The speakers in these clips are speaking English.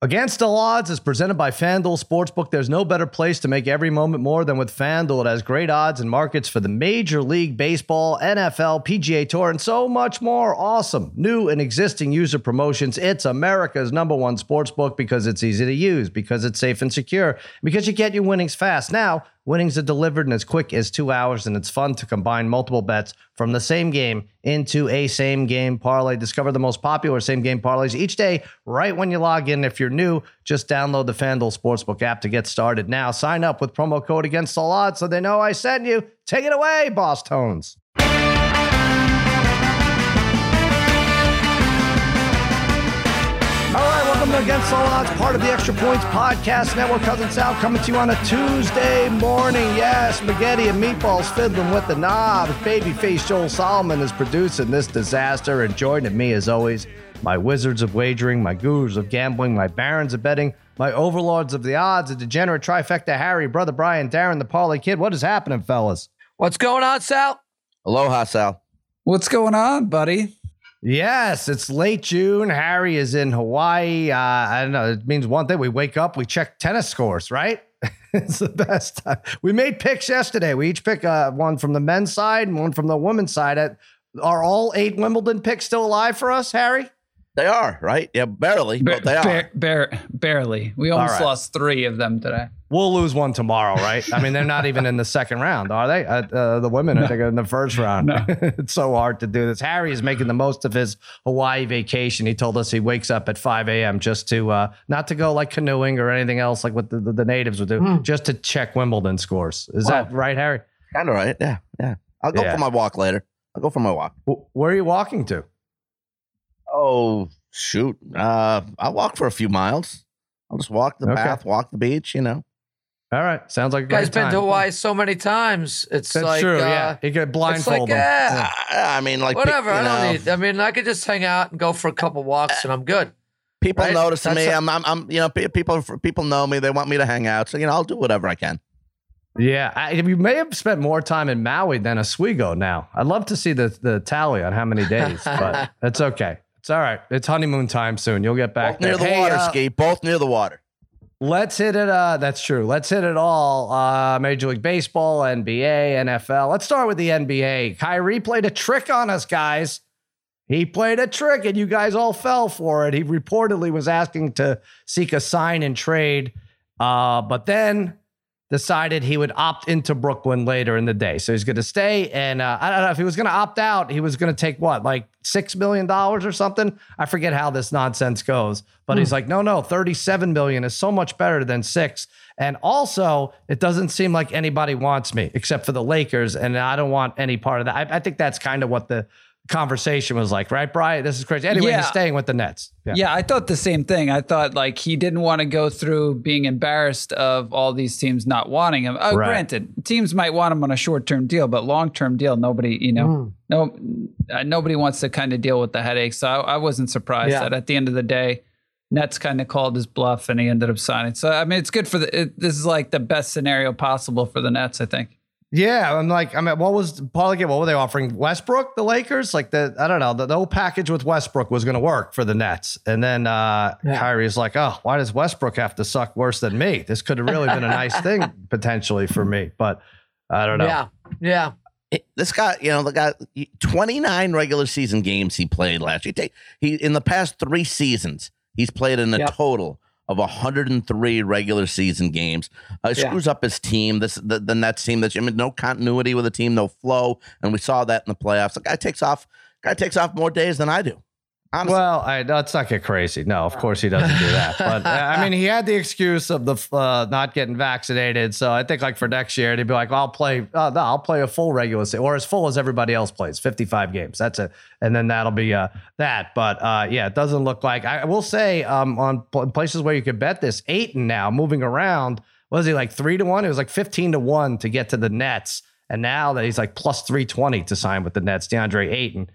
Against All Odds is presented by FanDuel Sportsbook. There's no better place to make every moment more than with FanDuel. It has great odds and markets for the Major League Baseball, NFL, PGA Tour, and so much more. Awesome. New and existing user promotions. It's America's number one sportsbook because it's easy to use, because it's safe and secure, because you get your winnings fast. Now, Winnings are delivered in as quick as two hours, and it's fun to combine multiple bets from the same game into a same game parlay. Discover the most popular same game parlays each day right when you log in. If you're new, just download the FanDuel Sportsbook app to get started now. Sign up with promo code against all odds so they know I sent you. Take it away, Boss Tones. All right, welcome to Against All Odds, part of the Extra Points Podcast Network. Cousin Sal coming to you on a Tuesday morning. Yes, spaghetti and meatballs fiddling with the knobs. Babyface Joel Solomon is producing this disaster, and joining me as always, my wizards of wagering, my gurus of gambling, my barons of betting, my overlords of the odds, a degenerate trifecta Harry, brother Brian, Darren, the Parlay Kid. What is happening, fellas? What's going on, Sal? Aloha, Sal. What's going on, buddy? Yes, it's late June. Harry is in Hawaii. Uh, I don't know. It means one thing. We wake up, we check tennis scores, right? it's the best. Time. We made picks yesterday. We each pick uh, one from the men's side and one from the women's side. Are all eight Wimbledon picks still alive for us, Harry? They are, right? Yeah, barely, but they are. Bar- barely. We almost right. lost three of them today. We'll lose one tomorrow, right? I mean, they're not even in the second round, are they? Uh, uh, the women, no. I think, are in the first round. No. it's so hard to do this. Harry is making the most of his Hawaii vacation. He told us he wakes up at 5 a.m. just to, uh, not to go like canoeing or anything else like what the, the, the natives would do, mm. just to check Wimbledon scores. Is that right, Harry? Kind of right. Yeah. Yeah. I'll go yeah. for my walk later. I'll go for my walk. Where are you walking to? Oh, shoot. Uh, I'll walk for a few miles. I'll just walk the okay. path, walk the beach, you know. All right, sounds like a guy's been time. to Hawaii so many times. It's That's like true. Uh, yeah, he could blindfold like, yeah, yeah. I mean, like whatever. I don't need. I mean, I could just hang out and go for a couple walks, and I'm good. People right? notice me. i am I'm, I'm, you know, people, people know me. They want me to hang out, so you know, I'll do whatever I can. Yeah, I, you may have spent more time in Maui than Oswego. Now, I'd love to see the the tally on how many days, but it's okay. It's all right. It's honeymoon time soon. You'll get back both near the hey, water, uh, ski. Both near the water. Let's hit it. Uh, that's true. Let's hit it all. Uh, Major League Baseball, NBA, NFL. Let's start with the NBA. Kyrie played a trick on us, guys. He played a trick, and you guys all fell for it. He reportedly was asking to seek a sign and trade, uh, but then decided he would opt into Brooklyn later in the day. So he's going to stay. And uh, I don't know if he was going to opt out, he was going to take what, like $6 million or something? I forget how this nonsense goes. But hmm. he's like, no, no, 37 million is so much better than six. And also, it doesn't seem like anybody wants me except for the Lakers. And I don't want any part of that. I, I think that's kind of what the conversation was like, right, Brian? This is crazy. Anyway, yeah. he's staying with the Nets. Yeah. yeah, I thought the same thing. I thought like he didn't want to go through being embarrassed of all these teams not wanting him. Oh, right. granted, teams might want him on a short term deal, but long term deal, nobody, you know, mm. no, uh, nobody wants to kind of deal with the headache. So I, I wasn't surprised yeah. that at the end of the day, Nets kind of called his bluff and he ended up signing. So I mean, it's good for the. It, this is like the best scenario possible for the Nets, I think. Yeah, I'm like, I mean, what was Paul again? What were they offering? Westbrook, the Lakers, like the I don't know, the, the whole package with Westbrook was going to work for the Nets, and then uh, yeah. Kyrie's like, oh, why does Westbrook have to suck worse than me? This could have really been a nice thing potentially for me, but I don't know. Yeah, yeah. this guy, you know, the guy, 29 regular season games he played last year. He in the past three seasons, he's played in a yep. total of 103 regular season games. Uh, yeah. screws up his team. This the, the Nets team. That's I mean, no continuity with the team, no flow, and we saw that in the playoffs. The guy takes off. Guy takes off more days than I do. Honestly. Well, I, let's not get crazy. No, of course he doesn't do that. But uh, I mean, he had the excuse of the uh, not getting vaccinated. So I think like for next year, he'd be like, "I'll play. Uh, no, I'll play a full regular season, or as full as everybody else plays, fifty-five games. That's it, and then that'll be uh, that." But uh, yeah, it doesn't look like. I will say um, on places where you could bet this, Ayton now moving around. Was he like three to one? It was like fifteen to one to get to the Nets, and now that he's like plus three twenty to sign with the Nets, DeAndre Ayton.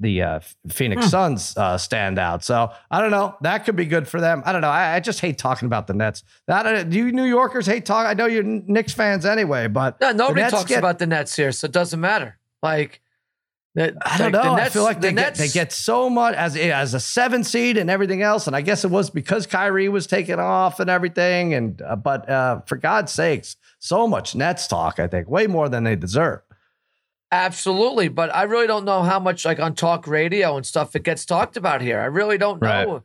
The uh, Phoenix hmm. Suns uh, standout. So I don't know. That could be good for them. I don't know. I, I just hate talking about the Nets. That, do you New Yorkers hate talking? I know you're Knicks fans anyway, but no, nobody talks get- about the Nets here, so it doesn't matter. Like The, I don't like, know. the I Nets- feel like they the get, they get so much as as a seven seed and everything else. And I guess it was because Kyrie was taken off and everything. And uh, but uh, for God's sakes, so much Nets talk. I think way more than they deserve. Absolutely, but I really don't know how much like on talk radio and stuff it gets talked about here. I really don't know.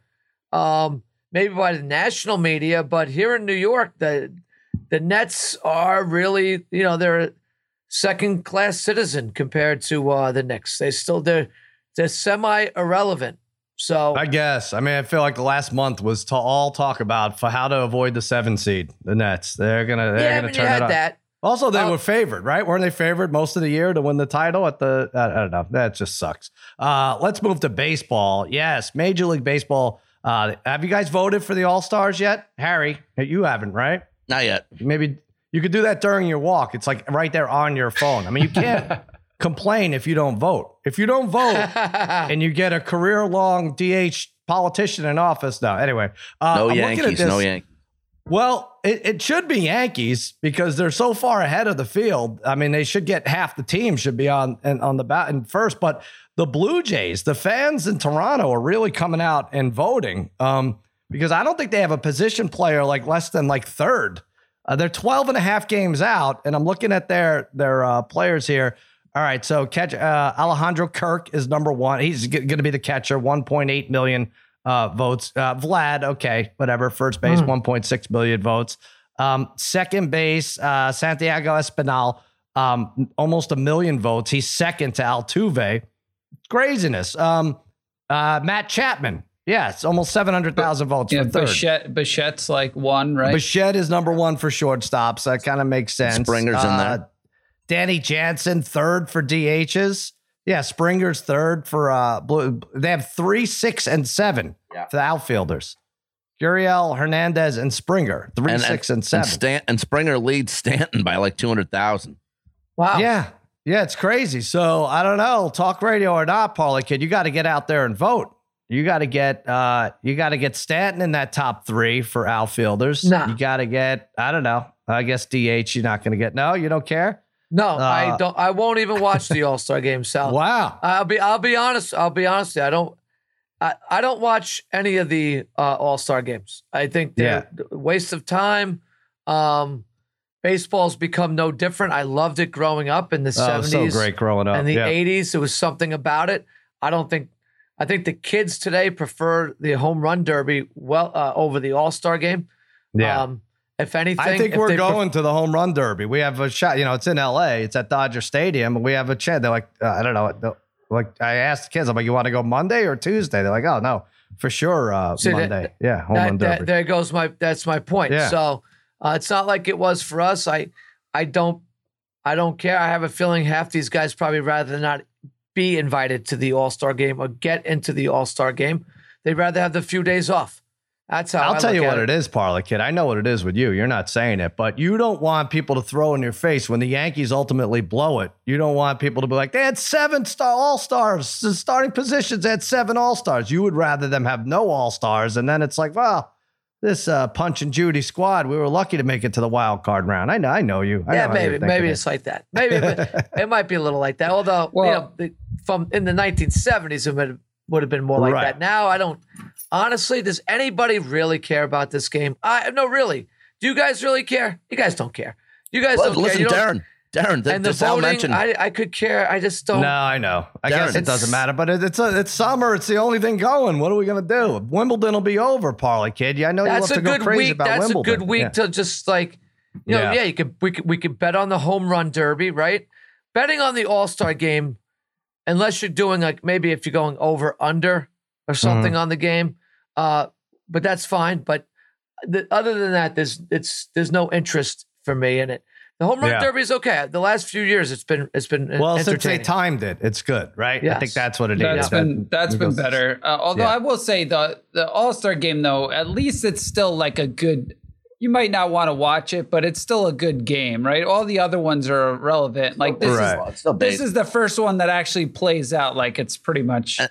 Um, maybe by the national media, but here in New York, the the Nets are really, you know, they're a second class citizen compared to uh, the Knicks. They still they're they're semi irrelevant. So I guess. I mean, I feel like the last month was to all talk about for how to avoid the seven seed. The Nets. They're gonna. They're yeah, gonna mean, turn it had that. Also, they Uh, were favored, right? Weren't they favored most of the year to win the title at the? I don't know. That just sucks. Uh, let's move to baseball. Yes, Major League Baseball. Uh, have you guys voted for the All Stars yet, Harry? You haven't, right? Not yet. Maybe you could do that during your walk. It's like right there on your phone. I mean, you can't complain if you don't vote. If you don't vote and you get a career long DH politician in office, no. Anyway, uh, No I'm Yankees. this- No Yankees. Well, it, it should be Yankees because they're so far ahead of the field. I mean, they should get half the team should be on and on the bat in first. But the Blue Jays, the fans in Toronto are really coming out and voting um, because I don't think they have a position player like less than like third. Uh, they're 12 and a half games out, and I'm looking at their their uh, players here. All right, so catch uh, Alejandro Kirk is number one. He's going to be the catcher, 1.8 million uh, votes. Uh, Vlad, okay, whatever. First base, 1.6 million votes. Um, second base, uh, Santiago Espinal, um, almost a million votes. He's second to Altuve. Craziness. Um, uh, Matt Chapman, yeah, it's almost 700,000 votes Yeah, for third. Bichette, Bichette's like one, right? Bichette is number one for shortstops. That kind of makes sense. Springer's in Uh, there. Danny Jansen third for DHs. Yeah, Springer's third for uh blue. They have three, six, and seven Yeah. for the outfielders. Guriel, Hernandez, and Springer. Three, six, and, seven. And, Stan- and Springer leads Stanton by like 200,000. Wow. Yeah. Yeah, it's crazy. So I don't know, talk radio or not, Paulie kid, you got to get out there and vote. You got to get uh you got to get Stanton in that top three for outfielders. Nah. You got to get, I don't know. I guess DH you're not gonna get. No, you don't care? No, Uh, I don't. I won't even watch the All Star game, Sal. Wow. I'll be. I'll be honest. I'll be honest. I don't. I, I don't watch any of the uh, All Star games. I think they're a waste of time. Um, baseball's become no different. I loved it growing up in the Oh, seventies so great growing up. In the yeah. eighties. There was something about it. I don't think. I think the kids today prefer the home run derby well uh, over the All Star game. yeah. Um, if anything, I think if we're going to the home run derby. We have a shot. You know, it's in LA. It's at Dodger Stadium. We have a chance. They're like, uh, I don't know. Like I asked the kids, I'm like, you want to go Monday or Tuesday? They're like, oh no, for sure, uh, See, that- Monday. yeah, home run derby. that, there goes my that's my point. Yeah. So uh, it's not like it was for us. I I don't I don't care. I have a feeling half these guys probably rather not be invited to the All Star game or get into the All Star game. They'd rather have the few days off. That's how I'll I tell you at what it is, Parlay Kid. I know what it is with you. You're not saying it, but you don't want people to throw in your face when the Yankees ultimately blow it. You don't want people to be like, they had seven star all stars, starting positions, they had seven all stars. You would rather them have no all stars. And then it's like, well, this uh, Punch and Judy squad, we were lucky to make it to the wild card round. I know, I know you. I Yeah, know maybe maybe thinking it's like that. Maybe it, it might be a little like that. Although you Well- know, from in the 1970s, it would would have been more like Right. that. Now I don't. Honestly, does anybody really care about this game? I no, really. Do you guys really care? You guys don't care. You guys Well, don't care. listen, You don't- Darren. Darren, th- and the this Al voting, mentioned. I, I could care. I just don't. No, I know. I Darren, guess it doesn't matter, but it, it's a, it's summer. It's the only thing going. What are we gonna do? Wimbledon will be over, Parlay kid. Yeah, I know that's you a love to good go crazy week. about That's Wimbledon. a good week Yeah. to just like, you know, Yeah. yeah. you could we could we could bet on the home run derby, right? Betting on the All Star game, unless you're doing like maybe if you're going over under or something Mm-hmm. on the game, uh, but that's fine. But the, other than that, there's it's there's no interest for me in it. The home run Yeah. derby is okay. The last few years, it's been it's been Well, since they timed it, it's good, right? I think that's what it is. That's That- been that's been better. Uh, although Yeah. I will say the the All Star game though, at least it's still like a good. You might not want to watch it, but it's still a good game, right? All the other ones are irrelevant. Like this Right. Is this is the first one that actually plays out like it's pretty much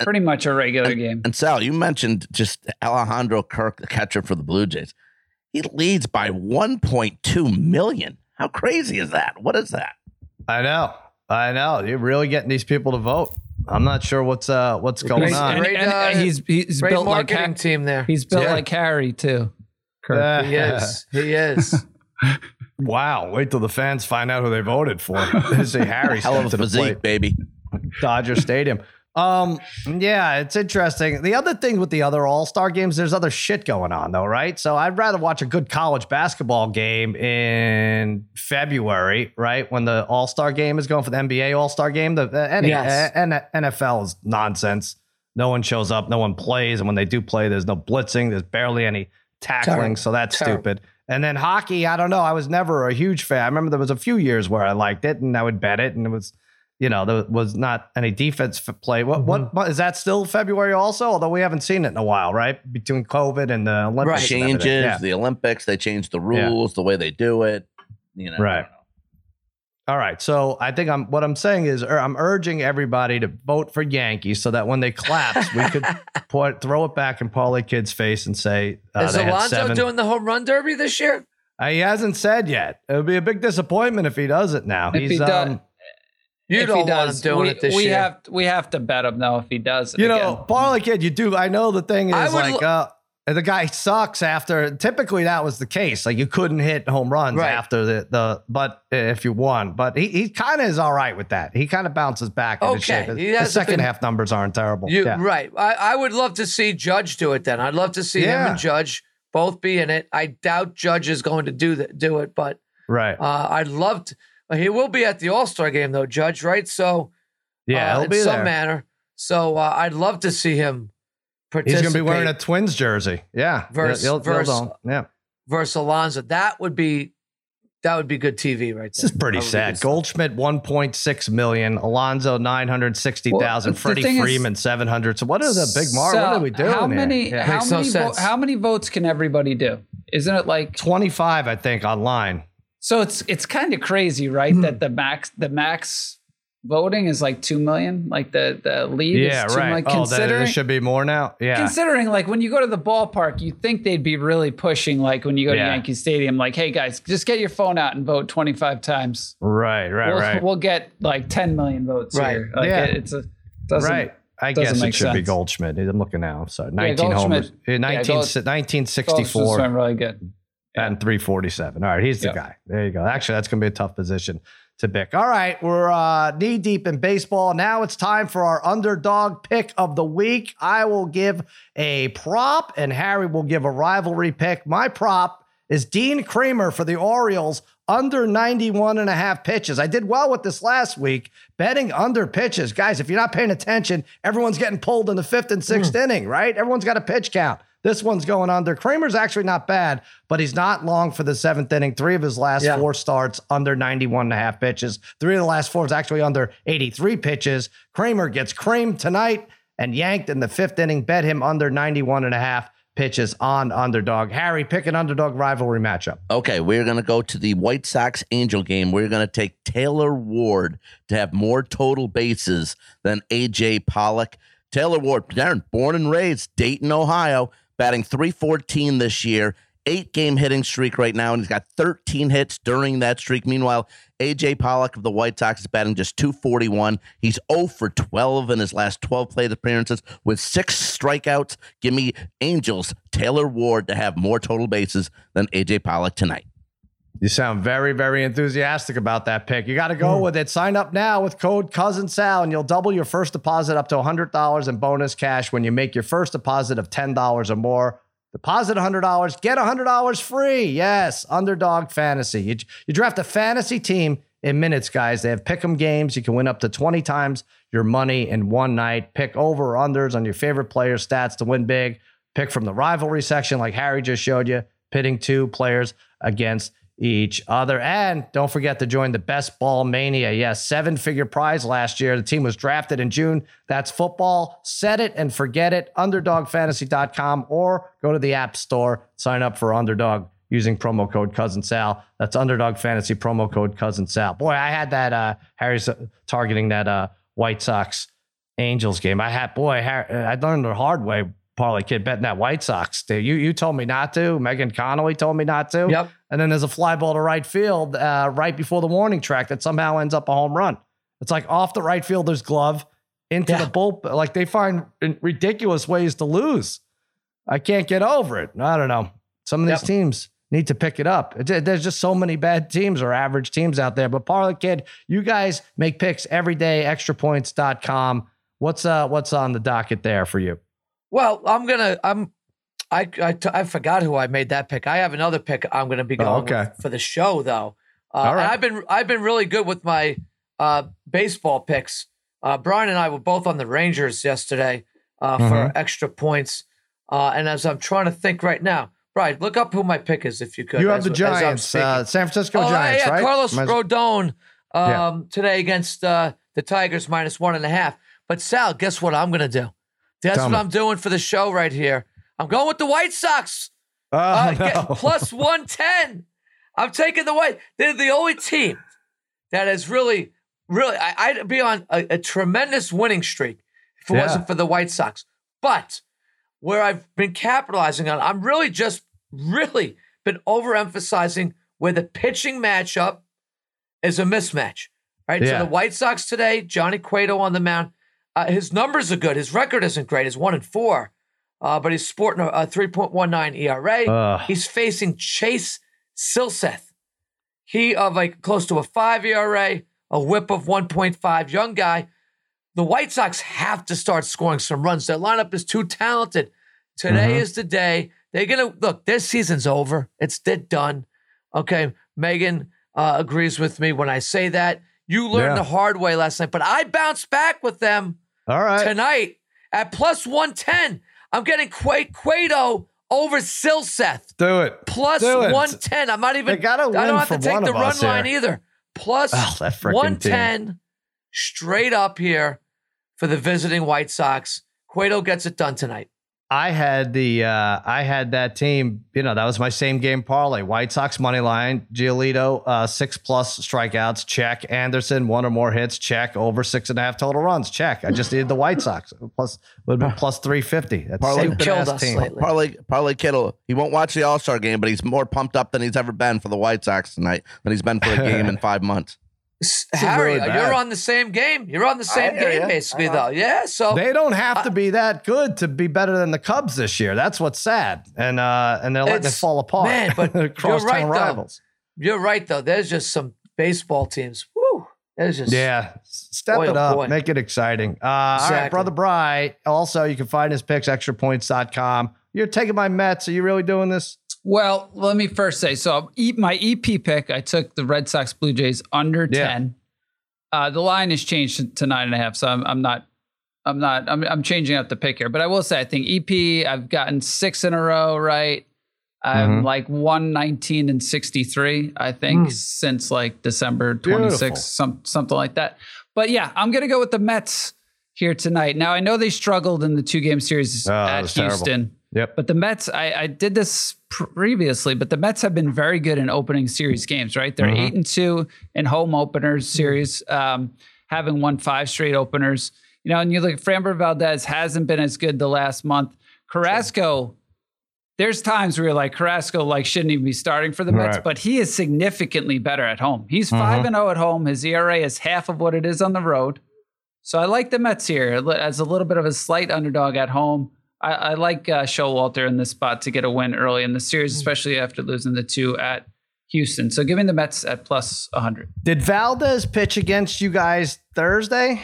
pretty much a regular game. And Sal, you mentioned just Alejandro Kirk, the catcher for the Blue Jays. He leads by 1.2 million. How crazy is that? What is that? I know. I know you're really getting these people to vote. I'm not sure what's uh what's going Great- on. great- And, and uh, he's he's Great built like marketing team there. he's built Yeah. like Harry too. Kirk. He is. He is. Wow! Wait till the fans find out who they voted for. They say Harry Hell of a stepped to the plate. physique, baby. Dodger Stadium. Um, yeah, it's interesting. The other thing with the other All Star games, there's other shit going on though, right? So I'd rather watch a good college basketball game in February, right, when the All Star game is going for the NBA All Star game. The, the any, Yes. uh, NFL is nonsense. No one shows up, no one plays, and when they do play, there's no blitzing, there's barely any tackling, Terrible. so that's Terrible. stupid. And then hockey, I don't know. I was never a huge fan. I remember there was a few years where I liked it and I would bet it, and it was you know, there was not any defense f- play. What, what what is that still February also? Although we haven't seen it in a while, right? Between COVID and the Olympics, Right. Changes Yeah. the Olympics. They changed the rules, the way they do it. You know, Right. know. All right. So I think I'm what I'm saying is er, I'm urging everybody to vote for Yankees so that when they collapse, we could put throw it back in Paulie Kid's face and say uh, is they Alonso seven. doing the home run derby this year? Uh, he hasn't said yet. It would be a big disappointment if he does it now. If He's he does- um, You If don't he does, him doing we, it this we year. have we have to bet him though if he does. You again. know, Parlay Kid, you do. I know the thing is would like, uh, the guy sucks after. Typically, that was the case. Like you couldn't hit home runs Right. after the the. But if you won, but he he kind of is all right with that. He kind of bounces back into Okay, shape. The second been- half numbers aren't terrible. You yeah. right. I, I would love to see Judge do it. Then I'd love to see him and Judge both be in it. I doubt Judge is going to do that, do it, but right. uh, I'd love to. He will be at the All Star game though, Judge. Right? So Yeah, uh, he'll in be some there. manner. So uh, I'd love to see him He's gonna be wearing a Twins jersey. Yeah. Verse- He'll- he'll- verse- he'll- yeah. versus Alonso. That would be that would be good TV right This there. is pretty That would be sad. Goldschmidt 1.6 million, Alonso 960,000, Well, Freddie Freeman 700. So what is a big mark? So, what are we doing How here? many? Yeah. How Makes no vo- how many votes can everybody do? Isn't it like 25, I think, online. So? It's it's kind of crazy, right? Hmm. That the max the max voting is like two million. Like the the lead Yeah, is two right. million. oh, that, Considering there should be more now. Yeah. considering like when you go to the ballpark, you think they'd be really pushing like when you go Yeah. to Yankee Stadium, like, hey guys, just get your phone out and vote twenty five times. right, right, we'll, right. we'll get like ten million votes Right. here. Like, Yeah. it- it's a doesn't right. I guess it should be. Goldschmidt. I'm looking now. I'm sorry. Yeah, 19 homers. Goldschmidt- Uh, 19, yeah, Gold- 1964 doing really good. And 347. All right. He's the Yeah. guy. There you go. Actually, that's going to be a tough position to pick. All right. We're uh, knee deep in baseball. Now it's time for our underdog pick of the week. I will give a prop and Harry will give a rivalry pick. My prop is Dean Kremer for the Orioles under 91 and a half pitches. I did well with this last week, betting under pitches. Guys, if you're not paying attention, everyone's getting pulled in the fifth and sixth inning, right? Everyone's got a pitch count. This one's going under. Kremer's actually not bad, but he's not long for the seventh inning. Three of his last Yeah. four starts under 91 and a half pitches. Three of the last four is actually under 83 pitches. Kramer gets creamed tonight and yanked in the fifth inning. Bet him under 91 and a half pitches on underdog. Harry, pick an underdog rivalry matchup. Okay, we're going to go to the White Sox Angel game. We're going to take Taylor Ward to have more total bases than AJ Pollock. Taylor Ward, Darren, born and raised Dayton, Ohio, batting 314 this year, eight game hitting streak right now, and he's got 13 hits during that streak. Meanwhile, AJ Pollock of the White Sox is batting just 241. He's 0 for 12 in his last 12 plate appearances with six strikeouts. Give me Angels, Taylor Ward to have more total bases than AJ Pollock tonight. You sound very, very enthusiastic about that pick. You got to go hmm. with it. Sign up now with code Cousin Sal, and you'll double your first deposit up to $100 in bonus cash when you make your first deposit of $10 or more. Deposit $100, get $100 free. Yes, Underdog Fantasy. You, you draft a fantasy team in minutes, guys. They have pick 'em games. You can win up to 20 times your money in one night. Pick over or unders on your favorite player stats to win big. Pick from the rivalry section, like Harry just showed you, pitting two players against each other. And don't forget to join the Best Ball Mania. Yes, seven figure prize last year. The team was drafted in June. That's football. Set it and forget it. UnderdogFantasy.com or go to the App Store. Sign up for Underdog using promo code Cousin Sal. That's Underdog Fantasy promo code Cousin Sal. Boy, I had that. Uh, Harry's uh, targeting that uh, White Sox Angels game. I had boy, Harry, I learned the hard way. Parlay kid betting that White Sox. Dude, you you told me not to. Megan Connolly told me not to. Yep. And then there's a fly ball to right field uh, right before the warning track that somehow ends up a home run. It's like off the right fielder's glove into Yeah. the bullpen. Like they find ridiculous ways to lose. I can't get over it. I don't know. Some of these Yep. teams need to pick it up. It's- There's just so many bad teams or average teams out there. But Parlay Kid, you guys make picks every day, extrapoints.com. What's uh what's on the docket there for you? Well, I'm gonna. I'm. I, I t- I forgot who I made that pick. I have another pick. I'm gonna be Oh, going okay. with for the show though. Uh, All right. I've been I've been really good with my uh, baseball picks. Uh, Brian and I were both on the Rangers yesterday uh, Mm-hmm. for extra points. Uh, and as I'm trying to think right now, Brian, look up who my pick is if you could. You have as- the Giants, uh, San Francisco Oh, Giants, yeah, right? Carlos Rodon um, Yeah. today against uh, the Tigers minus one and a half. But Sal, guess what I'm going to do? That's Tell what me. I'm doing for the show right here. I'm going with the White Sox. Oh, Uh, no. plus 110. I'm taking the White. They're the only team that has really, really, I, I'd be on a, a tremendous winning streak if it Yeah. wasn't for the White Sox. But where I've been capitalizing on, I'm really just really been overemphasizing where the pitching matchup is a mismatch. Right. Yeah. So the White Sox today, Johnny Cueto on the mound. Uh, his numbers are good. His record isn't great. He's one and four, uh, but he's sporting a, a 3.19 ERA. Ugh. He's facing Chase Silseth. He of like close to a five ERA, a whip of 1.5, young guy. The White Sox have to start scoring some runs. Their lineup is too talented. Today Mhm. is the day. They're gonna look, their season's over. It's they're done. Okay. Megan uh, agrees with me when I say that. You learned Yeah. the hard way last night, but I bounced back with them All right. tonight at plus 110. I'm getting Qu- Cueto over Silseth Do it. plus Do it. 110. I'm not even. They gotta I win don't have for to take the of run line here. either. Plus Oh, that frickin' 110 straight up here for the visiting White Sox. Cueto gets it done tonight. I had the uh, I had that team. You know, that was my same game parlay. White Sox money line. Giolito uh, six plus strikeouts. Check. Anderson one or more hits. Check. Over six and a half total runs. Check. I just needed the White Sox plus would have been plus three fifty. That's Parlay- stupid Killed us team. lately. Parlay, Parlay Kittle, he won't watch the All Star game, but he's more pumped up than he's ever been for the White Sox tonight than he's been for a game in five months. Harry, you're on the same game. You're on the same game, ya. basically, though. Yeah. So They don't have to be that good to be better than the Cubs this year. That's what's sad, and uh, and they're letting it fall apart. man, but you're right, though. rivals. you're right, though. There's just some baseball teams. Woo. There's just. Yeah, step Boy, it oh up, boy. make it exciting. Uh, All right, brother Bry. Also, you can find his picks extrapoints.com. You're taking my Mets. Are you really doing this? Well, let me first say so. My EP pick, I took the Red Sox Blue Jays under Yeah. ten. Uh, the line has changed to- to nine and a half, so I'm, I'm not, I'm not, I'm, I'm changing up the pick here. But I will say, I think EP, I've gotten six in a row right. I'm Mhm. like 119 and 63, I think, Hmm. since like December Beautiful. 26th, some something like that. But yeah, I'm gonna go with the Mets here tonight. Now I know they struggled in the two game series Oh, at Houston. terrible. Yep. But the Mets, I, I did this previously, but the Mets have been very good in opening series games, right? They're Mhm. eight and two in home openers series, um, having won five straight openers. You know, and you look at Framber Valdez hasn't been as good the last month. Carrasco, there's times where you're like Carrasco like shouldn't even be starting for the Mets, Right. but he is significantly better at home. He's Mhm. 5 and 0 at home. His ERA is half of what it is on the road. So I like the Mets here as a little bit of a slight underdog at home. I, I like uh, Showalter in this spot to get a win early in the series, especially after losing the two at Houston. So giving the Mets at plus 100. Did Valdez pitch against you guys Thursday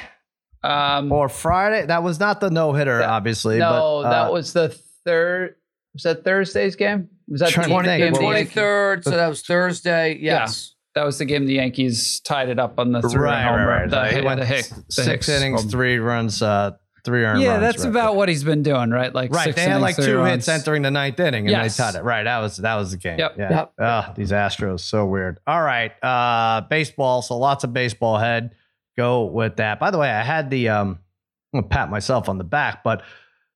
Um, or Friday? That was not the no hitter, obviously. no, but, uh, that was the third. Was that Thursday's game? Was that the Trying to game think. the Well, Yankees- 23rd, so that was Thursday. Yes. That was the game the Yankees tied it up on the three right, home right, run. right. The, he Hick- went the Hick, the six Hicks innings, three runs, uh, three earned Yeah, runs. that's about what he's been doing, right? Like Right, six they had innings, like three two runs. hits entering the ninth inning, and Yes. they tied it. Right, that was that was the game. Yep. Yeah. Yep. Oh, these Astros, so weird. All right, uh, baseball. So lots of baseball head. Go with that. By the way, I had the um, I'm gonna pat myself on the back, but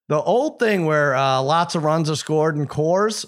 the old thing where uh, lots of runs are scored in Coors.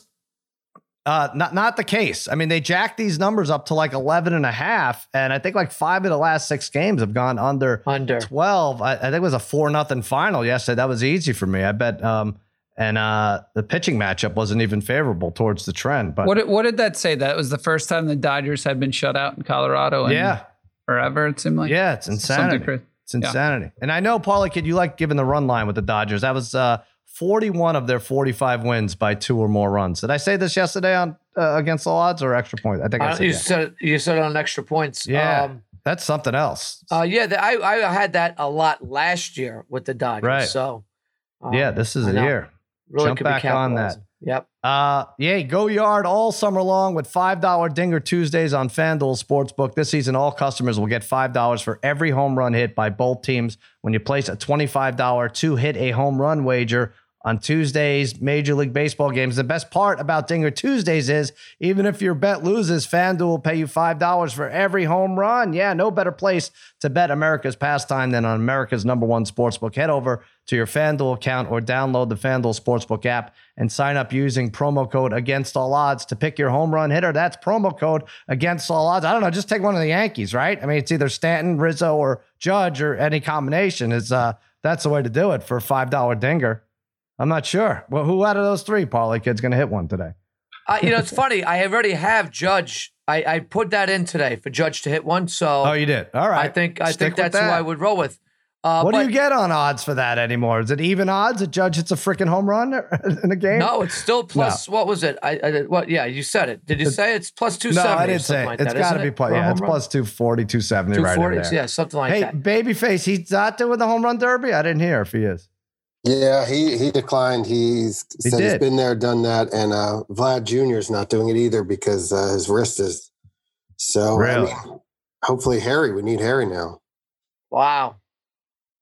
Uh, not not the case. I mean, they jacked these numbers up to like 11 and a half, and I think like five of the last six games have gone under Under. 12. I, I think it was a four nothing final yesterday. That was easy for me. I bet. Um, and uh, the pitching matchup wasn't even favorable towards the trend. But What did, what did that say? That was the first time the Dodgers had been shut out in Colorado. And yeah, forever. It seemed like yeah, it's insanity. It's insanity. Yeah. And I know, Paulie, kid, you like giving the run line with the Dodgers. That was uh, 41 of their 45 wins by two or more runs. Did I say this yesterday on uh, against the odds or extra points? I think I, I said, you yeah. said you said on extra points. Yeah. Um, that's something else. Uh, yeah, the, I I had that a lot last year with the Dodgers. Right. So, um, yeah, this is a year. Really Jump back on that. Yep. Uh, yeah, go yard all summer long with $5 Dinger Tuesdays on FanDuel Sportsbook. This season, all customers will get $5 for every home run hit by both teams when you place a $25 to hit a home run wager on Tuesdays, Major League Baseball games. The best part about Dinger Tuesdays is even if your bet loses, FanDuel will pay you $5 for every home run. Yeah, no better place to bet America's pastime than on America's number one sportsbook. Head over to your FanDuel account or download the FanDuel Sportsbook app and sign up using promo code against all odds to pick your home run hitter. That's promo code against all odds. I don't know, just take one of the Yankees, right? I mean, it's either Stanton, Rizzo, or Judge or any combination. Is uh that's the way to do it for a $5 dinger. I'm not sure. Well, who out of those three, Paulie Kid's going to hit one today? Uh, you know, it's funny. I already have Judge. I, I put that in today for Judge to hit one. So oh, you did. All right. I think I think that's that. who I would roll with. Uh, what but, do you get on odds for that anymore? Is it even odds? A judge hits a freaking home run in a game? No, it's still plus. No. What was it? I, I what? Yeah, you said it. Did you it's, say it's plus two seventy? No, I didn't say it. Like it's got to be plus. Yeah, it's plus 240, 270 right there. Yeah, something like hey, that. Hey, babyface, he's not doing the home run derby. I didn't hear if he is. Yeah, he he declined. He's he said did. he's been there, done that, and uh, Vlad Jr. is not doing it either because uh, his wrist is. So really? I mean, hopefully Harry. We need Harry now. Wow.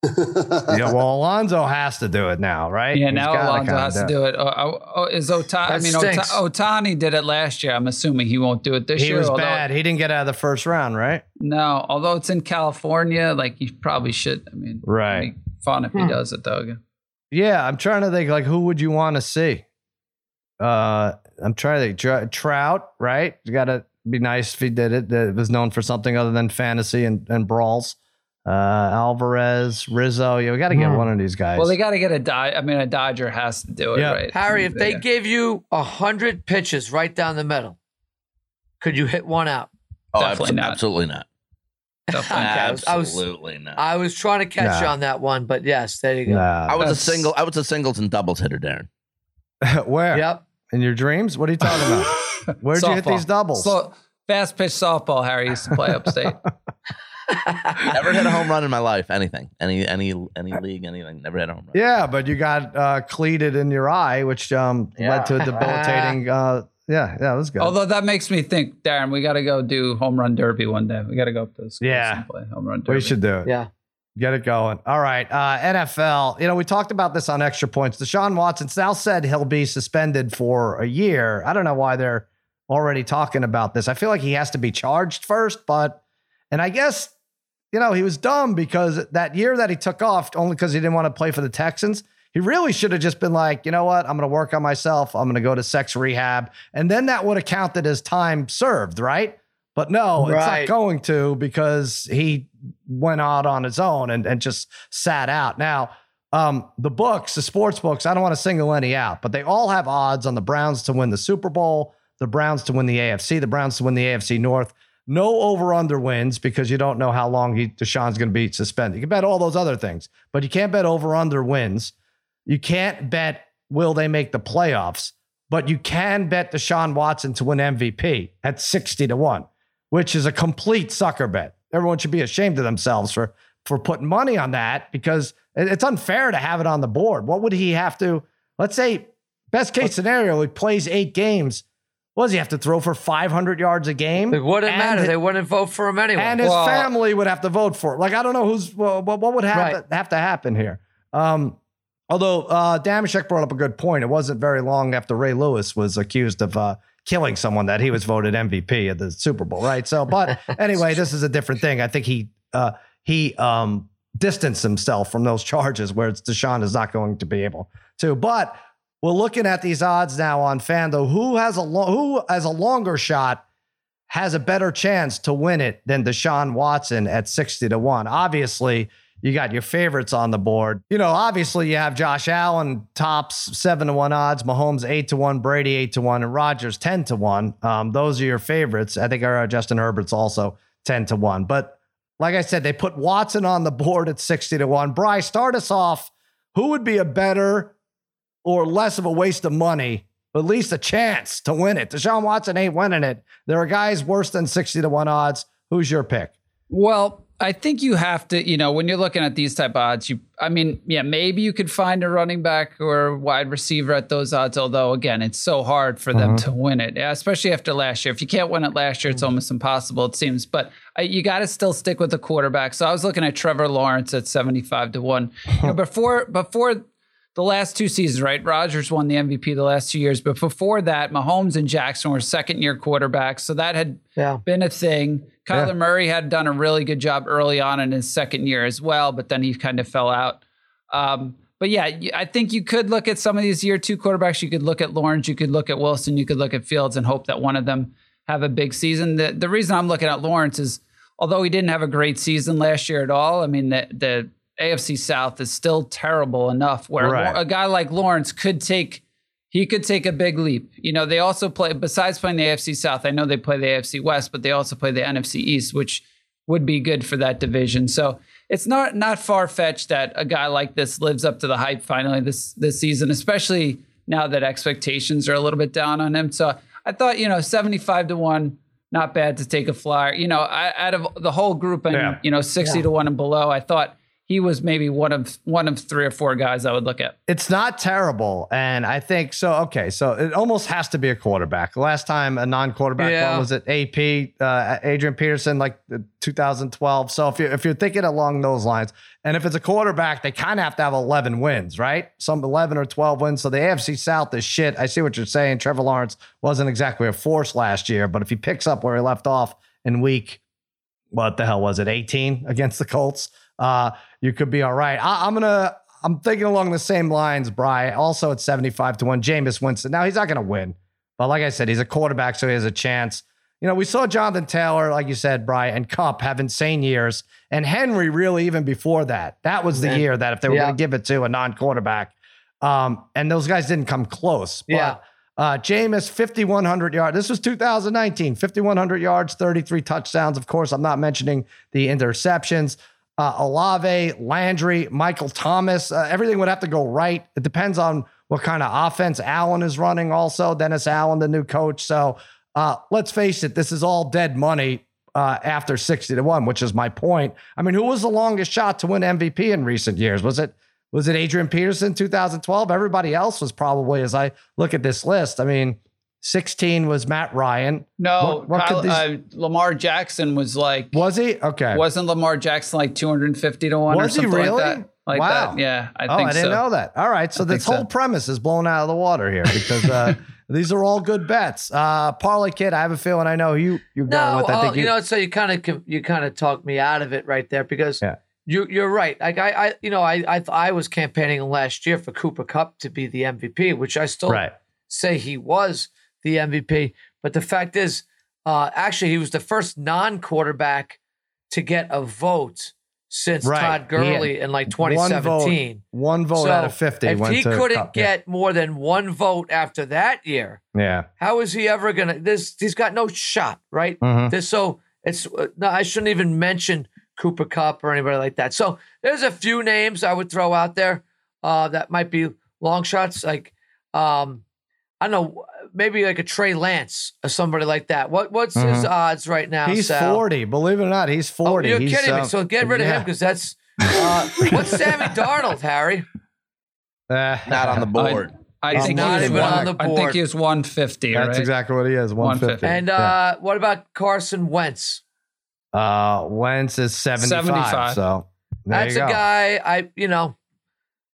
yeah, well, Alonso has to do it now, right? Yeah, He's now Alonso has to do it. Oh, oh, oh is Ohtani? I mean, Ohtani did it last year. I'm assuming he won't do it this he year. He was bad. He didn't get out of the first round, right? No, although it's in California, like he probably should. I mean, right? Fun if hmm. he does it though. Yeah, I'm trying to think like who would you want to see? Uh, I'm trying to think. Trout, right? You got to be nice if he did it. That was known for something other than fantasy and, and brawls. Uh, Alvarez, Rizzo. Yeah, we got to get mm. one of these guys. Well, they got to get a Dodge. I mean, a Dodger has to do it, yeah. right? Harry, if they gave you a hundred pitches right down the middle, could you hit one out? Oh, Definitely not. Absolutely not. Absolutely I was, not. I was trying to catch nah. you on that one, but yes, there you go. Nah, I was a single. I was a singles and doubles hitter, Darren. Where? Yep. In your dreams? What are you talking about? Where'd you hit these doubles? So, fast pitch softball. Harry used to play upstate. never hit a home run in my life. Anything, any, any, any league, anything. Never hit a home run. Yeah, but you got uh, cleated in your eye, which um, yeah. led to a debilitating uh, yeah, yeah, that's good. Although that makes me think, Darren, we got to go do home run derby one day. We got to go up to the yeah. and play home run derby. We should do it. Yeah. Get it going. All right. Uh, NFL. You know, we talked about this on extra points. Deshaun Watson now said he'll be suspended for a year. I don't know why they're already talking about this. I feel like he has to be charged first, but, and I guess, you know, he was dumb because that year that he took off only because he didn't want to play for the Texans he really should have just been like, you know what? I'm going to work on myself. I'm going to go to sex rehab. And then that would have counted as time served, right? But no, right. it's not going to because he went out on his own and, and just sat out. Now, um, the books, the sports books, I don't want to single any out, but they all have odds on the Browns to win the Super Bowl, the Browns to win the AFC, the Browns to win the AFC North. No over under wins because you don't know how long he, Deshaun's going to be suspended. You can bet all those other things, but you can't bet over under wins. You can't bet will they make the playoffs, but you can bet Deshaun Watson to win MVP at 60 to 1, which is a complete sucker bet. Everyone should be ashamed of themselves for for putting money on that because it's unfair to have it on the board. What would he have to let's say best case scenario he plays 8 games what does he have to throw for 500 yards a game? It wouldn't matter. They wouldn't vote for him anyway. And his well, family would have to vote for it. Like, I don't know who's, well, what would have, right. have to happen here? Um, Although uh, Damashek brought up a good point. It wasn't very long after Ray Lewis was accused of uh, killing someone that he was voted MVP at the Super Bowl, right? So, but anyway, this is a different thing. I think he uh, he um, distanced himself from those charges, where Deshaun is not going to be able to. But we're looking at these odds now on Fando. Who has a lo- who has a longer shot? Has a better chance to win it than Deshaun Watson at 60 to 1. Obviously, you got your favorites on the board. You know, obviously you have Josh Allen tops seven to one odds, Mahomes eight to one, Brady eight to one, and Rodgers ten to one. Um, those are your favorites. I think our Justin Herbert's also ten to one. But like I said, they put Watson on the board at 60 to 1. Bry, start us off. Who would be a better or less of a waste of money, at least a chance to win it? Deshaun Watson ain't winning it. There are guys worse than 60 to 1 odds. Who's your pick? Well, I think you have to, you know, when you're looking at these type of odds, you, I mean, yeah, maybe you could find a running back or wide receiver at those odds. Although, again, it's so hard for them mm-hmm. to win it, especially after last year. If you can't win it last year, it's almost impossible, it seems. But uh, you got to still stick with the quarterback. So I was looking at Trevor Lawrence at 75 to one. You know, before before the last two seasons, right? Rodgers won the MVP the last two years, but before that, Mahomes and Jackson were second year quarterbacks. So that had yeah. been a thing. Kyler yeah. Murray had done a really good job early on in his second year as well, but then he kind of fell out. Um, but yeah, I think you could look at some of these year two quarterbacks. You could look at Lawrence, you could look at Wilson, you could look at Fields and hope that one of them have a big season. The, the reason I'm looking at Lawrence is although he didn't have a great season last year at all, I mean, the, the AFC South is still terrible enough where right. a guy like Lawrence could take he could take a big leap. You know, they also play besides playing the AFC South. I know they play the AFC West, but they also play the NFC East, which would be good for that division. So it's not not far fetched that a guy like this lives up to the hype finally this this season, especially now that expectations are a little bit down on him. So I thought, you know, seventy five to one, not bad to take a flyer. You know, I, out of the whole group and yeah. you know sixty yeah. to one and below, I thought he was maybe one of one of three or four guys I would look at. It's not terrible, and I think so. Okay, so it almost has to be a quarterback. Last time a non-quarterback yeah. was it AP uh, Adrian Peterson, like 2012. So if you if you're thinking along those lines, and if it's a quarterback, they kind of have to have 11 wins, right? Some 11 or 12 wins. So the AFC South is shit. I see what you're saying. Trevor Lawrence wasn't exactly a force last year, but if he picks up where he left off in week, what the hell was it, 18 against the Colts? Uh, you could be all right. I, am gonna. I'm thinking along the same lines, Bry. Also at 75 to one, Jameis Winston. Now he's not gonna win, but like I said, he's a quarterback, so he has a chance. You know, we saw Jonathan Taylor, like you said, Bry, and Kupp have insane years, and Henry really even before that. That was the Man. year that if they were yeah. going to give it to a non-quarterback, um, and those guys didn't come close. But, yeah. Uh, Jameis, 5,100 yards. This was 2019, 5,100 yards, 33 touchdowns. Of course, I'm not mentioning the interceptions uh, Olave, Landry, Michael Thomas. Uh, everything would have to go right. It depends on what kind of offense Allen is running, also. Dennis Allen, the new coach. So uh, let's face it, this is all dead money uh, after 60 to 1, which is my point. I mean, who was the longest shot to win MVP in recent years? Was it was it Adrian Peterson 2012? Everybody else was probably, as I look at this list. I mean, 16 was Matt Ryan. No, what, what Kyle, these... uh, Lamar Jackson was like. Was he? Okay. Wasn't Lamar Jackson like 250 to 1 was or something he really? like that? Like wow. That. Yeah, I oh, think I didn't so. know that. All right. So I this whole so. premise is blown out of the water here because uh, these are all good bets. Uh, Parlay Kid, I have a feeling I know you you're no, going with. I think oh, you, you know, so you kind of you kind of talked me out of it right there because yeah. you you're right. Like I, I you know I I I was campaigning last year for Cooper Kupp to be the MVP, which I still right. say he was the MVP. But the fact is, uh, actually, he was the first non-quarterback to get a vote since right. Todd Gurley in like 2017. One vote, one vote so out of 50. If he couldn't Kupp, get yeah. more than one vote after that year, yeah, how is he ever gonna? This he's got no shot, right? Mm-hmm. This so it's uh, no, I shouldn't even mention Cooper Kupp or anybody like that. So there's a few names I would throw out there uh, that might be long shots, like um, I don't know maybe like a Trey Lance or somebody like that. What what's mm-hmm. his odds right now? He's Sal? forty. Believe it or not, he's forty. Oh, you're he's, kidding uh, me. So get rid of yeah. him because that's uh, what's Sammy Darnold, Harry? Uh, not on the board. I, I think not even one, on the board. I think he's 150. That's right? exactly what he is. 150. And uh, yeah. what about Carson Wentz? Uh, Wentz is 75. 75. So that's a guy I, you know,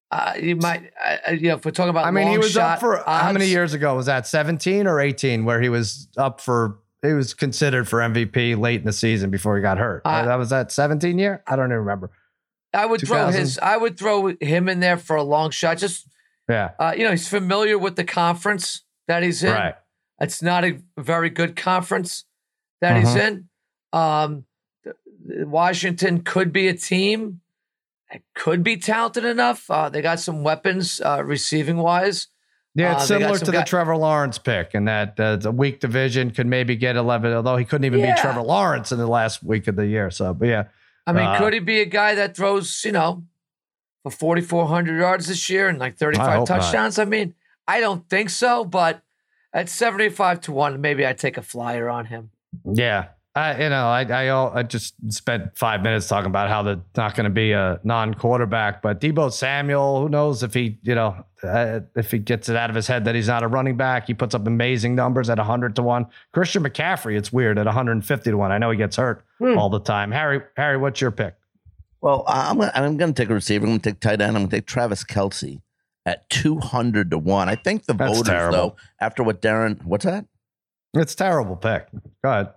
uh, you might, uh, you know, if we're talking about, I mean, he was up for odds, how many years ago was that? 17 or 18, where he was up for, he was considered for MVP late in the season before he got hurt. Uh, that was that 17 year. I don't even remember. I would 2000. throw his, I would throw him in there for a long shot. Just, yeah, uh, you know, he's familiar with the conference that he's in. Right. It's not a very good conference that he's uh-huh. in. Um, Washington could be a team could be talented enough. Uh, they got some weapons uh, receiving wise. Yeah, it's uh, similar to the guy- Trevor Lawrence pick, and that uh, a weak division could maybe get 11, although he couldn't even yeah. beat Trevor Lawrence in the last week of the year. So, but yeah. I mean, uh, could he be a guy that throws, you know, for 4,400 yards this year and like 35 touchdowns? Not. I mean, I don't think so, but at 75 to 1, maybe I'd take a flyer on him. Yeah. I, you know, I, I, I just spent five minutes talking about how they're not going to be a non-quarterback, but Deebo Samuel, who knows if he, you know, uh, if he gets it out of his head that he's not a running back, he puts up amazing numbers at 100 to one. Christian McCaffrey, it's weird at 150 to one. I know he gets hurt hmm. all the time. Harry, Harry, what's your pick? Well, I'm I'm going to take a receiver. I'm going to take tight end. I'm going to take Travis Kelce at 200 to one. I think the That's voters terrible. though, after what Darren, what's that? It's terrible pick. Go ahead.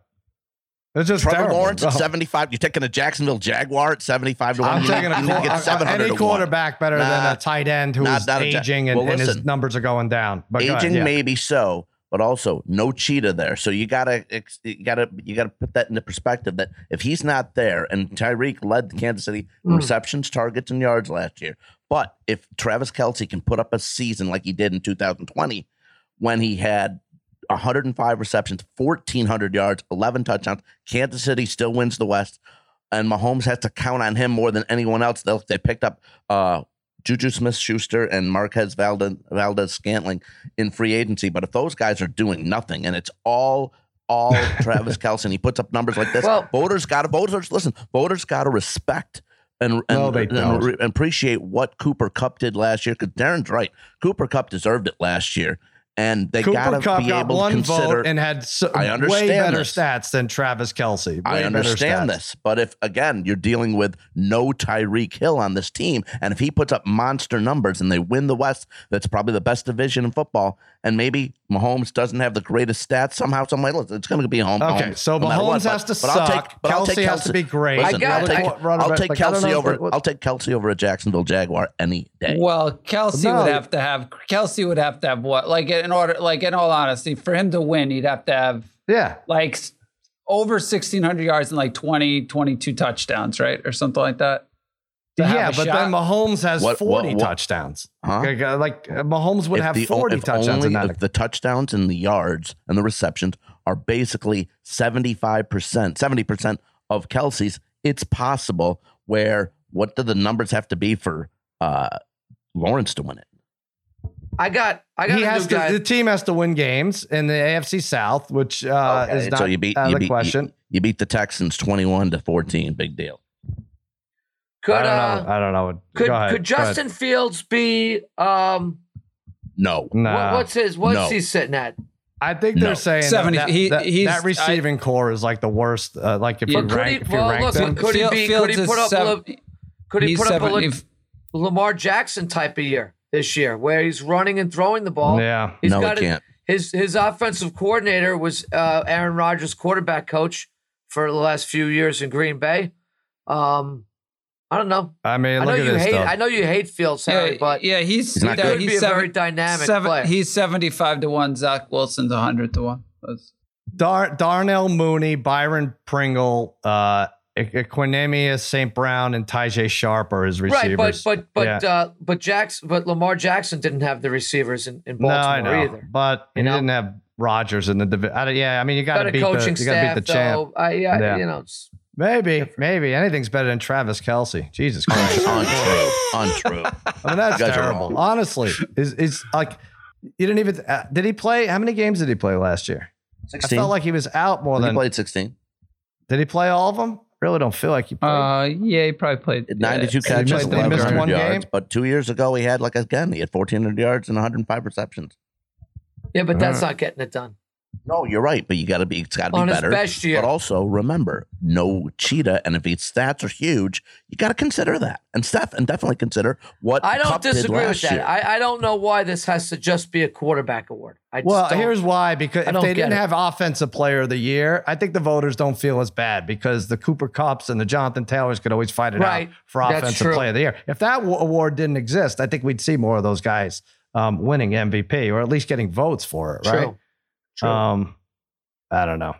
It's just Trevor terrible. Lawrence at 75. You're taking a Jacksonville Jaguar at 75 to 1. I'm taking a, any quarterback better nah, than a tight end who's not, not aging ja- and, well, listen, and, his numbers are going down. But aging ahead, yeah. maybe so, but also no cheetah there. So you gotta you gotta you gotta put that into perspective that if he's not there, and Tyreek led Kansas City mm. receptions, targets, and yards last year. But if Travis Kelce can put up a season like he did in 2020, when he had 105 receptions, 1,400 yards, 11 touchdowns. Kansas City still wins the West, and Mahomes has to count on him more than anyone else. They, they picked up uh, Juju Smith Schuster and Marquez Valdez, Valdes Scantling in free agency. But if those guys are doing nothing and it's all all Travis Kelce, and he puts up numbers like this, well, voters got to voters listen. Voters got to respect and and, no, and, and, appreciate what Cooper Kupp did last year. Because Darren's right, Cooper Kupp deserved it last year and they Cooper gotta be able to consider. and had so, I understand way better this. stats than Travis Kelce. Way I understand this, but if again you're dealing with no Tyreek Hill on this team, and if he puts up monster numbers and they win the West, that's probably the best division in football. And maybe Mahomes doesn't have the greatest stats somehow. Some way, it's going to be home. Okay, home, so no Mahomes what, has but, to but suck. I'll take, but Kelce, I'll take Kelce has to be great. Listen, I'll take, I'll take like, Kelce over. What, I'll take Kelce over a Jacksonville Jaguar any day. Well, Kelce no. would have to have Kelce would have to have what like in order like in all honesty for him to win he'd have to have yeah like over 1600 yards and like 20 22 touchdowns right or something like that yeah, but shot. then Mahomes has what, 40 what, what? touchdowns. Huh? Like uh, Mahomes would if have the, 40 touchdowns only. If the touchdowns and the yards and the receptions are basically 75%, 70% of Kelce's, it's possible where what do the numbers have to be for uh, Lawrence to win it? I got. I got. He has to. Guy. The team has to win games in the AFC South, which uh, okay. is not so you beat, you beat, question. You, you, beat the Texans twenty-one to fourteen. Big deal. Could I don't uh, know. I don't know. Could could Justin Fields be? Um, no. Nah. What, what's his? What's no. he sitting at? I think no. they're saying 70, that, he, that, that receiving I, core is like the worst. Uh, like if yeah, you rank, he, well, if you rank look, them, could he be? Fields could he put up? Seven, could he put 70, up a Lamar Jackson type of year this year, where he's running and throwing the ball? Yeah, he's no, got he can't. His his offensive coordinator was uh, Aaron Rodgers' quarterback coach for the last few years in Green Bay. Um, I don't know. I mean, I know you hate. Stuff. I know you hate Fields, Harry, yeah, but yeah, he's he could he's be seven, a very dynamic seven, player. He's seventy-five to one. Zach Wilson's hundred to one. Dar- Darnell Mooney, Byron Pringle, uh, Equanimeous St. Brown, and Tajaé Sharpe are his receivers. Right, but but but yeah. uh, but Jackson, but Lamar Jackson didn't have the receivers in, in Baltimore no, I know, either. But he know? didn't have Rodgers in the division. Yeah, I mean, you got to beat the you got to beat the champ. I, yeah, yeah, you know. Maybe, maybe anything's better than Travis Kelce. Jesus Christ, untrue, untrue. I mean, that's terrible. Honestly, is is like you didn't even uh, did he play? How many games did he play last year? 16. I felt like he was out more than he played sixteen. Did he play all of them? Really don't feel like he played. Uh, yeah, he probably played 92 yeah, catches, 1100 yards. Game? But two years ago, he had like again, he had 1400 yards and 105 receptions. Yeah, but that's not getting it done. No, you're right, but you got to be. It's got to be better. best year. But also remember, no cheetah, and if his stats are huge, you got to consider that. And Steph, and definitely consider what I don't Kupp disagree with that. I, I don't know why this has to just be a quarterback award. I well, here's why: because if they didn't it. have offensive player of the year, I think the voters don't feel as bad because the Cooper Kupps and the Jonathan Taylors could always fight it right. out for offensive player of the year. If that award didn't exist, I think we'd see more of those guys um, winning MVP or at least getting votes for it. Right. Um, I don't know.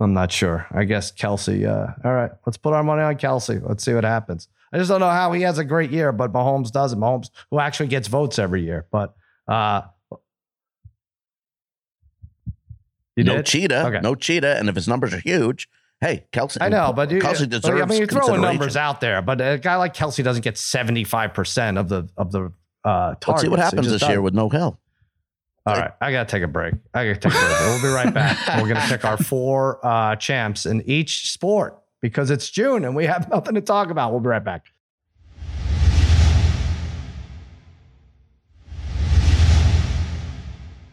I'm not sure. I guess Kelce. Uh, all right, let's put our money on Kelce. Let's see what happens. I just don't know how he has a great year, but Mahomes doesn't. Mahomes, who actually gets votes every year, but uh, you no did? cheetah, okay. no cheetah, and if his numbers are huge, Hey, Kelce. I know, but you, Kelce deserves. I mean, you're throwing numbers out there, but a guy like Kelce doesn't get 75 percent of the of the uh, targets. Let's see what happens this year with no Hill. All right, I gotta take a break. I gotta take a break. We'll be right back. We're gonna pick our four uh, champs in each sport because it's June and we have nothing to talk about. We'll be right back.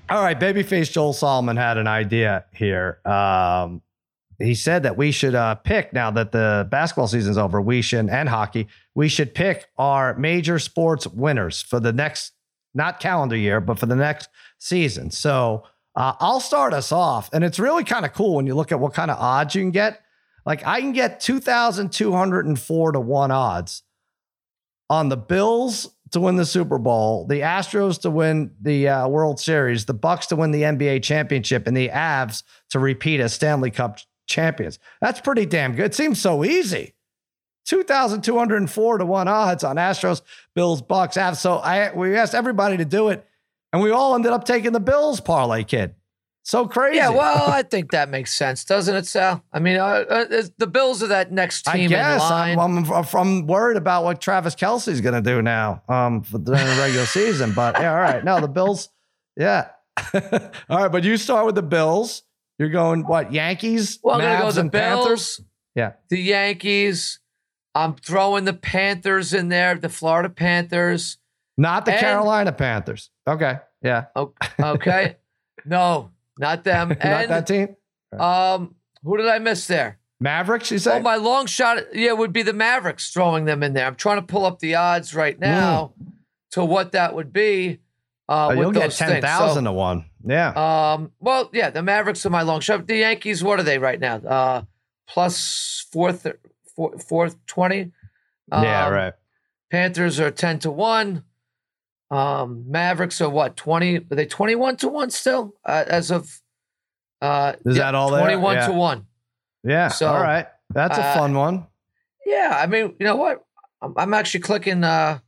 All right, babyface Joel Solomon had an idea here. Um, he said that we should uh, pick now that the basketball season's over. We should and hockey. We should pick our major sports winners for the next, not calendar year, but for the next season. So uh, I'll start us off, and it's really kind of cool when you look at what kind of odds you can get. Like I can get two thousand two hundred and four to one odds on the Bills to win the Super Bowl, the Astros to win the uh, World Series, the Bucks to win the NBA championship, and the Avs to repeat as Stanley Cup champions. That's pretty damn good. It seems so easy. 2,204 to 1 odds on Astros, Bills, Bucks, Avs. So I we asked everybody to do it, and we all ended up taking the Bills parlay kid. So crazy. Yeah, well, I think that makes sense, doesn't it, Sal? I mean, uh, uh, the Bills are that next team I guess. in line. I'm, I'm, I'm worried about what Travis Kelce's going to do now um, for during the regular season. But yeah, all right. No, the Bills. Yeah. all right, but you start with the Bills. You're going what? Yankees? Well, I'm going to go the Bills. Panthers? Yeah. The Yankees. I'm throwing the Panthers in there. The Florida Panthers. Not the and, Carolina Panthers. Okay. Yeah. Okay. no. Not them. Not and, that team. Um, who did I miss there? Mavericks, you say? Oh, my long shot, yeah, would be the Mavericks throwing them in there. I'm trying to pull up the odds right now mm. to what that would be. Uh, oh, you'll get ten thousand so, to one. Yeah. Um. Well, yeah, the Mavericks are my long shot. The Yankees, what are they right now? Uh, plus fourth, fourth, fourth twenty. Um, yeah. Right. Panthers are ten to one. Um, Mavericks are what twenty? Are they twenty one to one still uh, as of? Uh, Is yeah, that all? Twenty one yeah. to one. Yeah. So all right, that's a uh, fun one. Yeah, I mean, you know what? I'm, I'm actually clicking. Uh,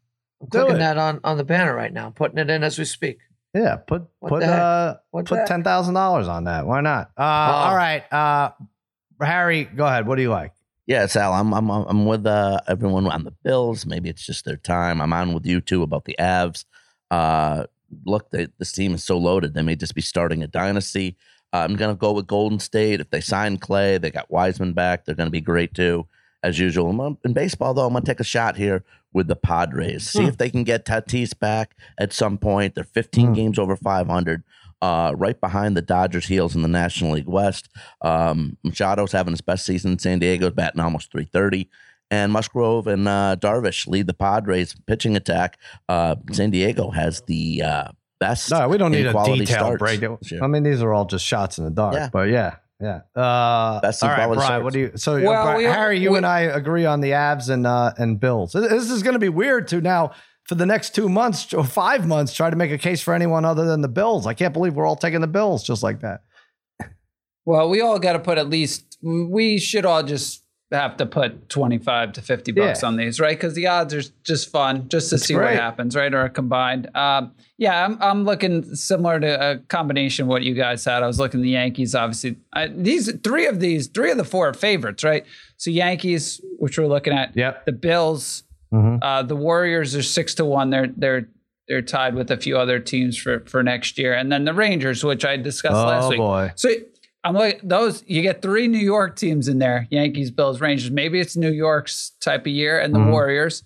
I'm clicking that on on the banner right now. I'm putting it in as we speak. Yeah, put what put uh what put ten thousand dollars on that. Why not? Uh, all right, uh, Harry, go ahead. What do you like? Yeah, Sal, I'm I'm I'm with uh, everyone on the Bills. Maybe it's just their time. I'm on with you too about the Avs. Uh, look, they, this team is so loaded. They may just be starting a dynasty. I'm gonna go with Golden State. If they sign Klay, they got Wiseman back. They're gonna be great too, as usual. In baseball, though, I'm gonna take a shot here with the Padres. See hmm. if they can get Tatis back at some point. They're 15 hmm. games over 500 uh, right behind the Dodgers' heels in the National League West. Um, Machado's having his best season. San Diego's batting almost 330. And Musgrove and uh, Darvish lead the Padres pitching attack. Uh, San Diego has the uh, best. No, we don't need a detailed breakdown. I mean, these are all just shots in the dark. Yeah. But yeah, yeah. Uh, Best all right, Brian. Starts. What do you? So, well, Brian, we, Harry, you we, and I agree on the Avs and uh, and Bills. This is going to be weird to Now, for the next two months or five months try to make a case for anyone other than the Bills. I can't believe we're all taking the Bills just like that. Well, we all got to put at least, we should all just have to put 25 to 50 bucks yeah. on these, right? Because the odds are just fun just to see what happens, right? Or combined. Um, yeah, I'm, I'm looking similar to a combination of what you guys had. I was looking at the Yankees, obviously. I, these three of these, three of the four are favorites, right? So Yankees, which we're looking at, yep. the Bills, Mm-hmm. Uh, the Warriors are six to one. They're they're they're tied with a few other teams for for next year, and then the Rangers, which I discussed oh, last week. boy! So I'm like those. You get three New York teams in there: Yankees, Bills, Rangers. Maybe it's New York's type of year, and the mm-hmm. Warriors.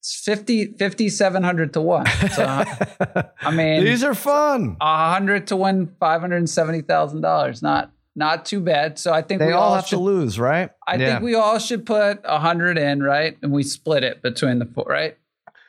It's 50, 5,700 to one. So, I mean, these are fun. A hundred to win five hundred and seventy thousand dollars. Not not too bad. So I think they we all, all have should, to lose, right? I yeah. think we all should put a hundred in, right? And we split it between the four, right?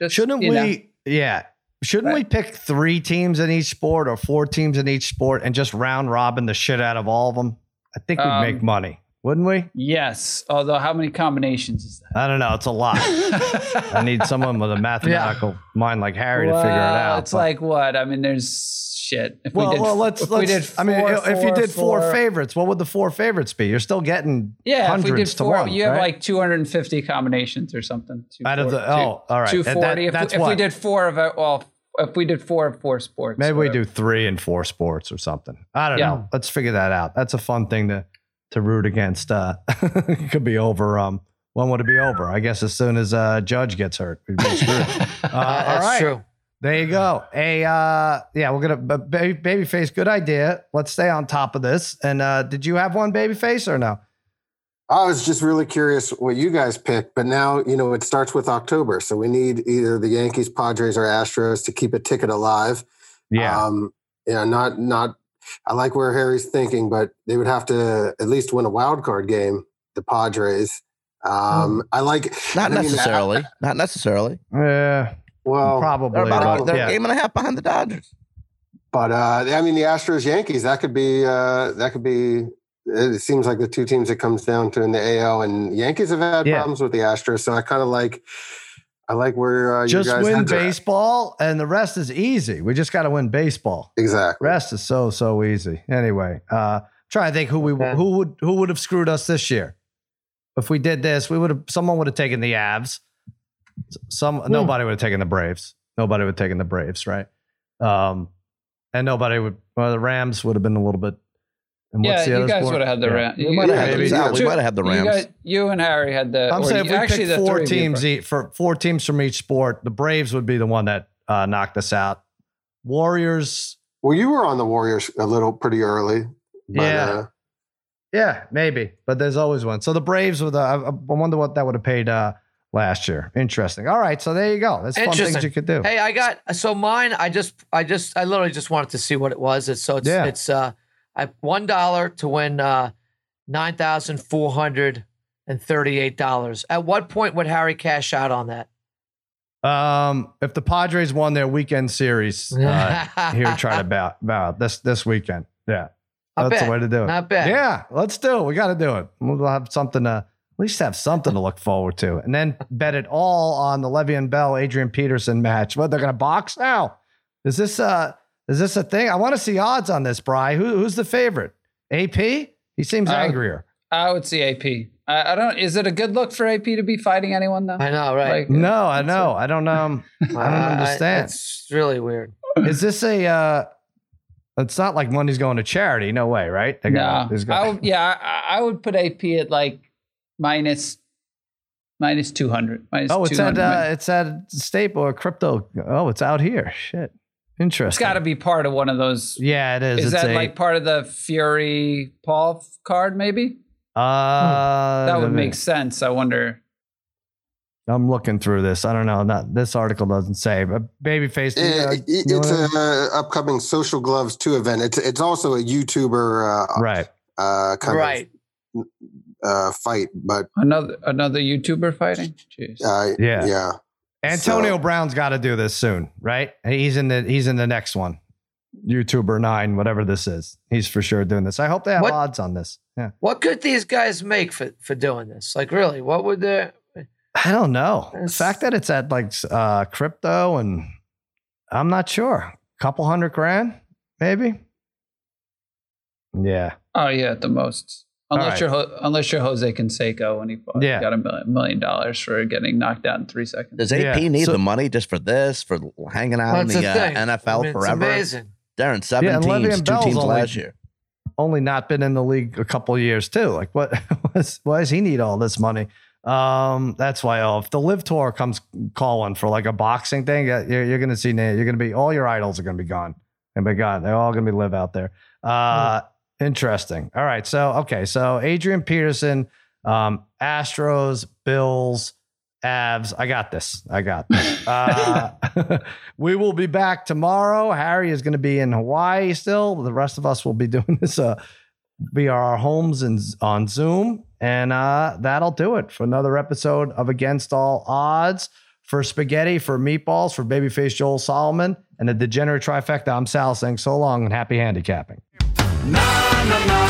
Just, Shouldn't we? Know. Yeah. Shouldn't right. we pick three teams in each sport or four teams in each sport and just round robin the shit out of all of them? I think we'd um, make money, wouldn't we? Yes. Although, how many combinations is that? I don't know. It's a lot. I need someone with a mathematical yeah. mind like Harry well, to figure it out. It's but. like what? I mean, there's shit. If well, we did, well, let's. Let's we did four, I mean, four, if you did four, four, favorites, what would the four favorites be? You're still getting yeah. Hundreds if we did four, one, you have like 250 combinations or something. Out of the oh, all right, 240. That, if, if we did four of it, well, if we did four of four sports, maybe we do three and four sports or something. I don't yeah. know. Let's figure that out. That's a fun thing to to root against. Uh, could be over. Um, when would it be over? I guess as soon as uh, Judge gets hurt, we'd be screwed. Uh, That's all right. true. There you go. A uh, yeah, we're gonna b- baby babyface. Good idea. Let's stay on top of this. And uh, did you have one babyface or no? I was just really curious what you guys picked, but now you know it starts with October, so we need either the Yankees, Padres, or Astros to keep a ticket alive. Yeah, um, yeah, not not. I like where Harry's thinking, but they would have to at least win a wild card game. The Padres. Um, I like Not I mean, necessarily. I- Not necessarily. yeah, well, probably. They're about a, they're yeah. a game and a half behind the Dodgers. but uh, I mean the Astros Yankees. That could be. Uh, that could be. It seems like the two teams it comes down to in the AL, and Yankees have had Yeah. problems with the Astros, so I kind of like. I like where uh, just you guys win baseball, and the rest is easy. We just got to win baseball. Exactly. Rest is so so easy. Anyway, uh, trying to think who we Okay. who would who would have screwed us this year. If we did this, we would have someone would have taken the Avs. Some nobody would have taken the Braves. Nobody would have taken the Braves, right? Um, and nobody would. Well, the Rams would have been a little bit. And Yeah, what's the you guys sport? would have had the Yeah. Ram- We you- might Yeah, have maybe. maybe. Sal, we might have had the You, Rams. guys, you and Harry had the. I'm or saying if we actually picked four three of you teams pro- each, for four teams from each sport, the Braves would be the one that uh, knocked us out. Warriors, Well, you were on the Warriors a little pretty early. But, Yeah. Uh, yeah, maybe, but there's always one. So the Braves with, uh, I I wonder what that would have paid uh, last year. Interesting. All right, so there you go. That's fun things you could do. Hey, I got so mine. I just, I just, I literally just wanted to see what it was. It's so it's, Yeah. it's uh, I one dollar to win uh, nine thousand four hundred and thirty-eight dollars. At what point would Harry cash out on that? Um, if the Padres won their weekend series, uh, here try to bow, bow this this weekend. Yeah, Not that's bad. the way to do it. Not bad. Yeah, let's do it. We got to do it. We'll have something to at least have something to look forward to, and then bet it all on the Le'Veon Bell Adrian Peterson match. What they're going to box now? Is this uh is this a thing? I want to see odds on this, Bry. Who, who's the favorite? AP? He seems Uh, angrier. I would see AP. I, I don't. Is it a good look for AP to be fighting anyone though? I know, right? Like, No, I know. I don't know. I don't understand. it's really weird. Is this a? uh It's not like money's going to charity. No way, right? They no. got- there's got- I would, yeah, I, I would put AP at like minus minus two hundred. oh, it's at uh, it's at staple or crypto. Oh, it's out here. Shit, interesting. it's got to be part of one of those. Yeah, it is. Is it's that a, like part of the Fury Paul f- card? Maybe Uh, that would make sense. I wonder. I'm looking through this. I don't know. Not this article doesn't say, but babyface. Yeah, uh, it- you it's wanna- upcoming Social Gloves 2 event. It's it's also a YouTuber uh, right. uh, kind Right. of uh, fight, but Another another YouTuber fighting. Jeez. uh, Yeah. yeah. Antonio So- Brown's got to do this soon, right? He's in the he's in the next one. YouTuber nine, whatever this is. He's for sure doing this. I hope they have What- odds on this. Yeah. What could these guys make for for doing this? Like, really, what would they? I don't know. The fact that it's at like uh crypto and I'm not sure. A Couple hundred grand, maybe. Yeah. Oh yeah, at the most. All Unless right. you're Ho- unless you're Jose Canseco and he fought, Yeah. got a million, million dollars for getting knocked out in three seconds. Does AP Yeah, need so- the money just for this, for hanging out in the the uh, NFL I mean, forever? It's amazing. Darren, seven Yeah, teams, two Bell's teams only- last year. Only not been in the league a couple of years too. Like what why does he need all this money? Um, that's why oh, if the LIV tour comes calling for like a boxing thing, you're, you're gonna see you're gonna be all your idols are gonna be gone and be gone. They're all gonna be live out there. Uh interesting. All right. So okay, so Adrian Peterson, um, Astros, Bills, Avs. I got this. I got this. Uh, we will be back tomorrow. Harry is going to be in Hawaii still. The rest of us will be doing this uh, via our homes and on Zoom. And uh, that'll do it for another episode of Against All Odds. For spaghetti, for meatballs, for babyface Joel Solomon, and the degenerate trifecta, I'm Sal saying so long and happy handicapping. Na na na